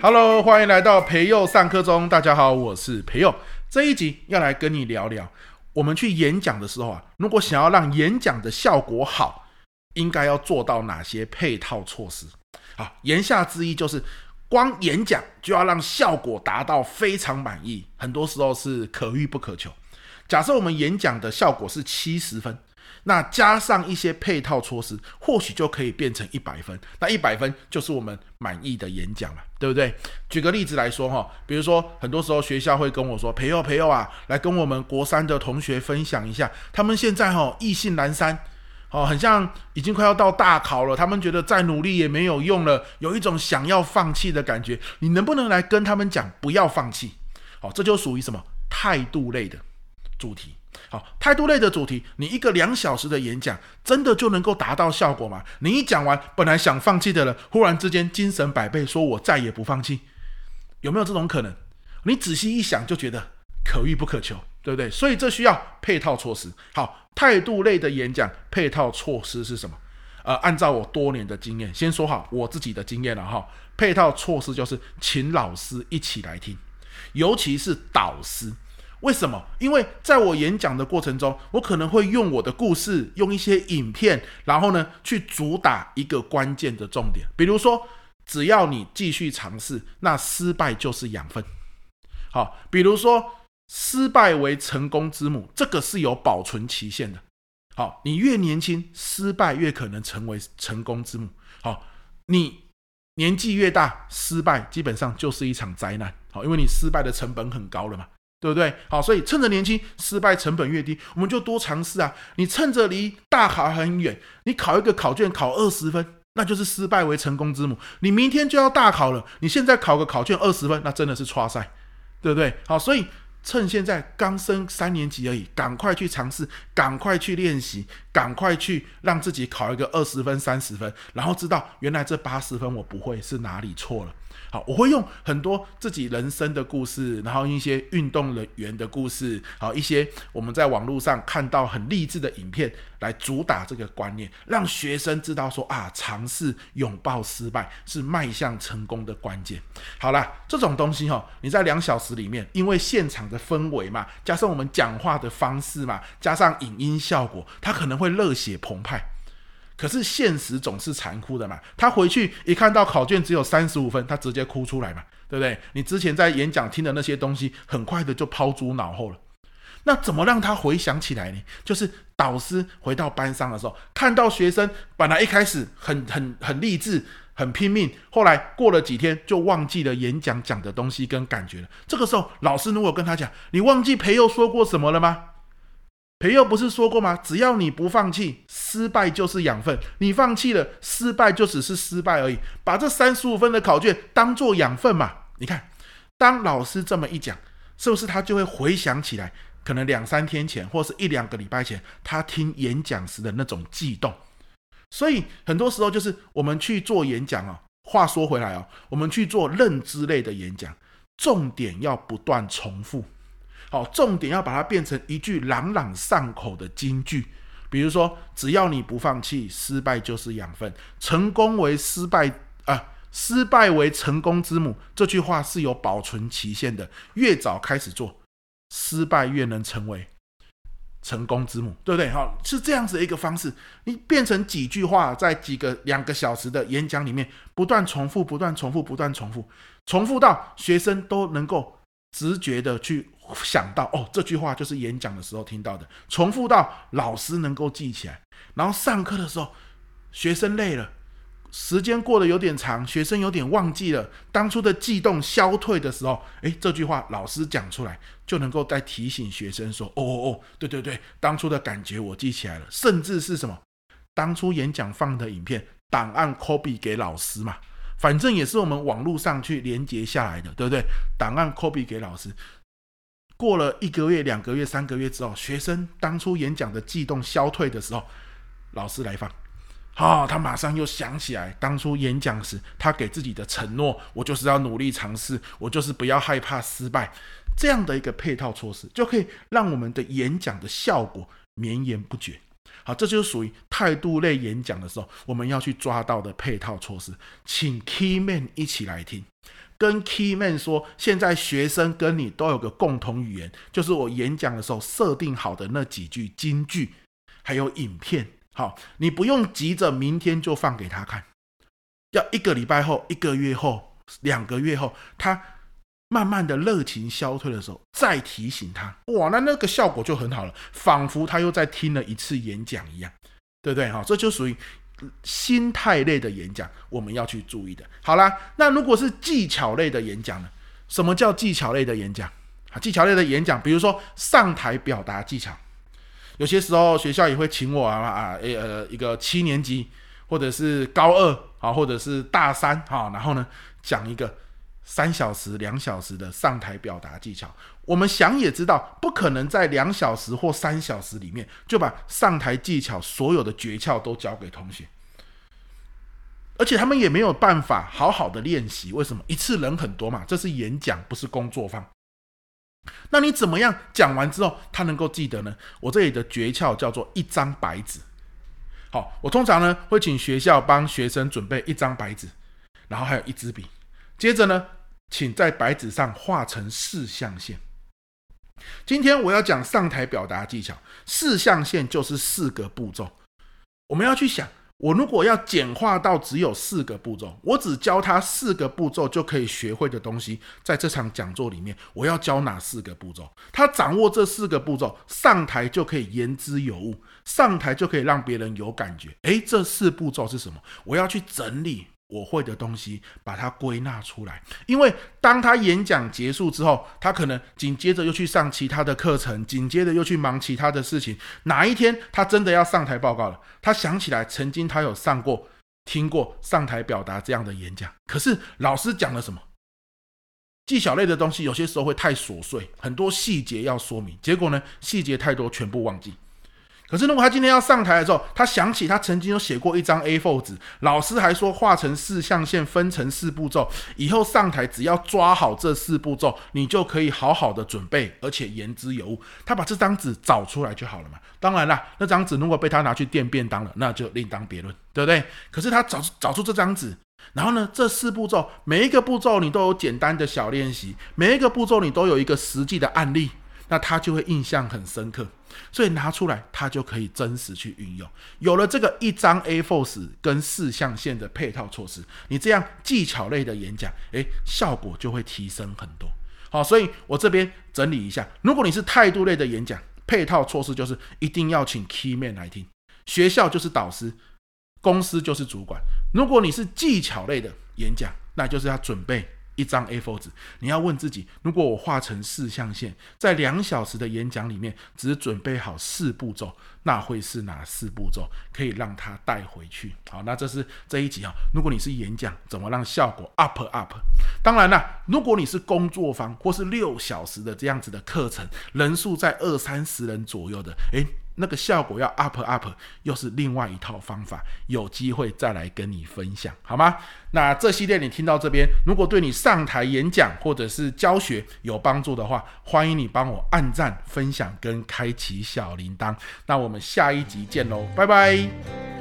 Hello，欢迎来到培佑上课中。大家好，我是培佑。这一集要来跟你聊聊，我们去演讲的时候啊，如果想要让演讲的效果好，应该要做到哪些配套措施？好，言下之意就是，光演讲就要让效果达到非常满意，很多时候是可遇不可求。假设我们演讲的效果是七十分。那加上一些配套措施，或许就可以变成一百分。那一百分就是我们满意的演讲了，对不对？举个例子来说哈，比如说很多时候学校会跟我说：“培祐，培祐啊，来跟我们国三的同学分享一下，他们现在哈意兴阑珊，哦，很像已经快要到大考了，他们觉得再努力也没有用了，有一种想要放弃的感觉。你能不能来跟他们讲，不要放弃？好，这就属于什么态度类的主题。”好，态度类的主题，你一个两小时的演讲，真的就能够达到效果吗？你一讲完，本来想放弃的人，忽然之间精神百倍，说我再也不放弃，有没有这种可能？你仔细一想，就觉得可遇不可求，对不对？所以这需要配套措施。好，态度类的演讲配套措施是什么？呃，按照我多年的经验，先说好我自己的经验了哈。配套措施就是请老师一起来听，尤其是导师。为什么？因为在我演讲的过程中，我可能会用我的故事，用一些影片，然后呢，去主打一个关键的重点。比如说，只要你继续尝试，那失败就是养分。好，比如说，失败为成功之母，这个是有保存期限的。好，你越年轻，失败越可能成为成功之母。好，你年纪越大，失败基本上就是一场灾难。好，因为你失败的成本很高了嘛。对不对？好，所以趁着年轻，失败成本越低，我们就多尝试啊。你趁着离大考很远，你考一个考卷考二十分，那就是失败为成功之母。你明天就要大考了，你现在考个考卷二十分，那真的是挫赛，对不对？好，所以。趁现在刚升三年级而已，赶快去尝试，赶快去练习，赶快去让自己考一个二十分、三十分，然后知道原来这八十分我不会是哪里错了。好，我会用很多自己人生的故事，然后一些运动人员的故事，好，一些我们在网络上看到很励志的影片来主打这个观念，让学生知道说啊，尝试拥抱失败是迈向成功的关键。好啦，这种东西哦，你在两小时里面，因为现场的氛围嘛，加上我们讲话的方式嘛，加上影音效果，他可能会热血澎湃。可是现实总是残酷的嘛，他回去一看到考卷只有三十五分，他直接哭出来嘛，对不对？你之前在演讲听的那些东西，很快的就抛诸脑后了。那怎么让他回想起来呢？就是导师回到班上的时候，看到学生本来一开始很很很励志、很拼命，后来过了几天就忘记了演讲讲的东西跟感觉了。这个时候，老师如果跟他讲：“你忘记培佑说过什么了吗？”培佑不是说过吗？只要你不放弃，失败就是养分。你放弃了，失败就只是失败而已。把这三十五分的考卷当做养分嘛。你看，当老师这么一讲，是不是他就会回想起来？可能两三天前，或是一两个礼拜前，他听演讲时的那种悸动。所以很多时候就是我们去做演讲啊。话说回来哦，我们去做认知类的演讲，重点要不断重复。好，重点要把它变成一句朗朗上口的金句，比如说，只要你不放弃，失败就是养分，成功为失败啊、失败为成功之母。这句话是有保存期限的，越早开始做，失败越能成为成功之母，对不对？好，是这样子一个方式，你变成几句话，在几个两个小时的演讲里面，不断重复，不断重复，不断重复，重复到学生都能够直觉的去。想到哦，这句话就是演讲的时候听到的，重复到老师能够记起来，然后上课的时候，学生累了，时间过得有点长，学生有点忘记了当初的悸动消退的时候，诶，这句话老师讲出来就能够再提醒学生说，哦哦哦，对对对，当初的感觉我记起来了，甚至是什么，当初演讲放的影片档案 copy 给老师嘛，反正也是我们网络上去连接下来的，对不对？档案 copy 给老师。过了一个月、两个月、三个月之后，学生当初演讲的悸动消退的时候，老师来放，好、他马上又想起来当初演讲时他给自己的承诺，我就是要努力尝试，我就是不要害怕失败，这样的一个配套措施，就可以让我们的演讲的效果绵延不绝。好，这就是属于态度类演讲的时候，我们要去抓到的配套措施，请 key man 一起来听。跟 key man 说，现在学生跟你都有个共同语言，就是我演讲的时候设定好的那几句金句，还有影片。好，你不用急着明天就放给他看，要一个礼拜后、一个月后、两个月后，他慢慢的热情消退的时候，再提醒他。哇，那那个效果就很好了，仿佛他又在听了一次演讲一样，对不对？哈，这就属于。心态类的演讲，我们要去注意的。好啦，那如果是技巧类的演讲呢？什么叫技巧类的演讲？啊，技巧类的演讲，比如说上台表达技巧，有些时候学校也会请我啊啊，呃，一个七年级或者是高二啊，或者是大三啊，然后呢讲一个。三小时、两小时的上台表达技巧，我们想也知道，不可能在两小时或三小时里面就把上台技巧所有的诀窍都教给同学，而且他们也没有办法好好的练习。为什么？一次人很多嘛，这是演讲，不是工作坊。那你怎么样讲完之后，他能够记得呢？我这里的诀窍叫做一张白纸。好，我通常呢会请学校帮学生准备一张白纸，然后还有一支笔，接着呢。请在白纸上画成四象限。今天我要讲上台表达技巧，四象限就是四个步骤。我们要去想，我如果要简化到只有四个步骤，我只教他四个步骤就可以学会的东西，在这场讲座里面，我要教哪四个步骤？他掌握这四个步骤，上台就可以言之有物，上台就可以让别人有感觉。诶，这四步骤是什么？我要去整理。我会的东西，把它归纳出来。因为当他演讲结束之后，他可能紧接着又去上其他的课程，紧接着又去忙其他的事情。哪一天他真的要上台报告了，他想起来曾经他有上过、听过上台表达这样的演讲，可是老师讲了什么？技巧类的东西有些时候会太琐碎，很多细节要说明，结果呢，细节太多，全部忘记。可是，如果他今天要上台的时候，他想起他曾经有写过一张 A4 纸，老师还说画成四象限，分成四步骤，以后上台只要抓好这四步骤，你就可以好好的准备，而且言之有物。他把这张纸找出来就好了嘛。当然啦，那张纸如果被他拿去垫便当了，那就另当别论，对不对？可是他找找出这张纸，然后呢，这四步骤每一个步骤你都有简单的小练习，每一个步骤你都有一个实际的案例。那他就会印象很深刻，所以拿出来他就可以真实去运用。有了这个一张 A4 纸跟四象限的配套措施，你这样技巧类的演讲，诶，效果就会提升很多。好，所以我这边整理一下，如果你是态度类的演讲，配套措施就是一定要请 key man 来听，学校就是导师，公司就是主管。如果你是技巧类的演讲，那就是要准备。一张 A4 纸，你要问自己：如果我画成四象限，在两小时的演讲里面，只准备好四步骤，那会是哪四步骤？可以让他带回去。好，那这是这一集啊。如果你是演讲，怎么让效果 up up？当然了，如果你是工作坊或是六小时的这样子的课程，人数在二三十人左右的，诶。那个效果要 up up，又是另外一套方法，有机会再来跟你分享，好吗？那这系列你听到这边，如果对你上台演讲或者是教学有帮助的话，欢迎你帮我按赞、分享跟开启小铃铛。那我们下一集见喽，拜拜。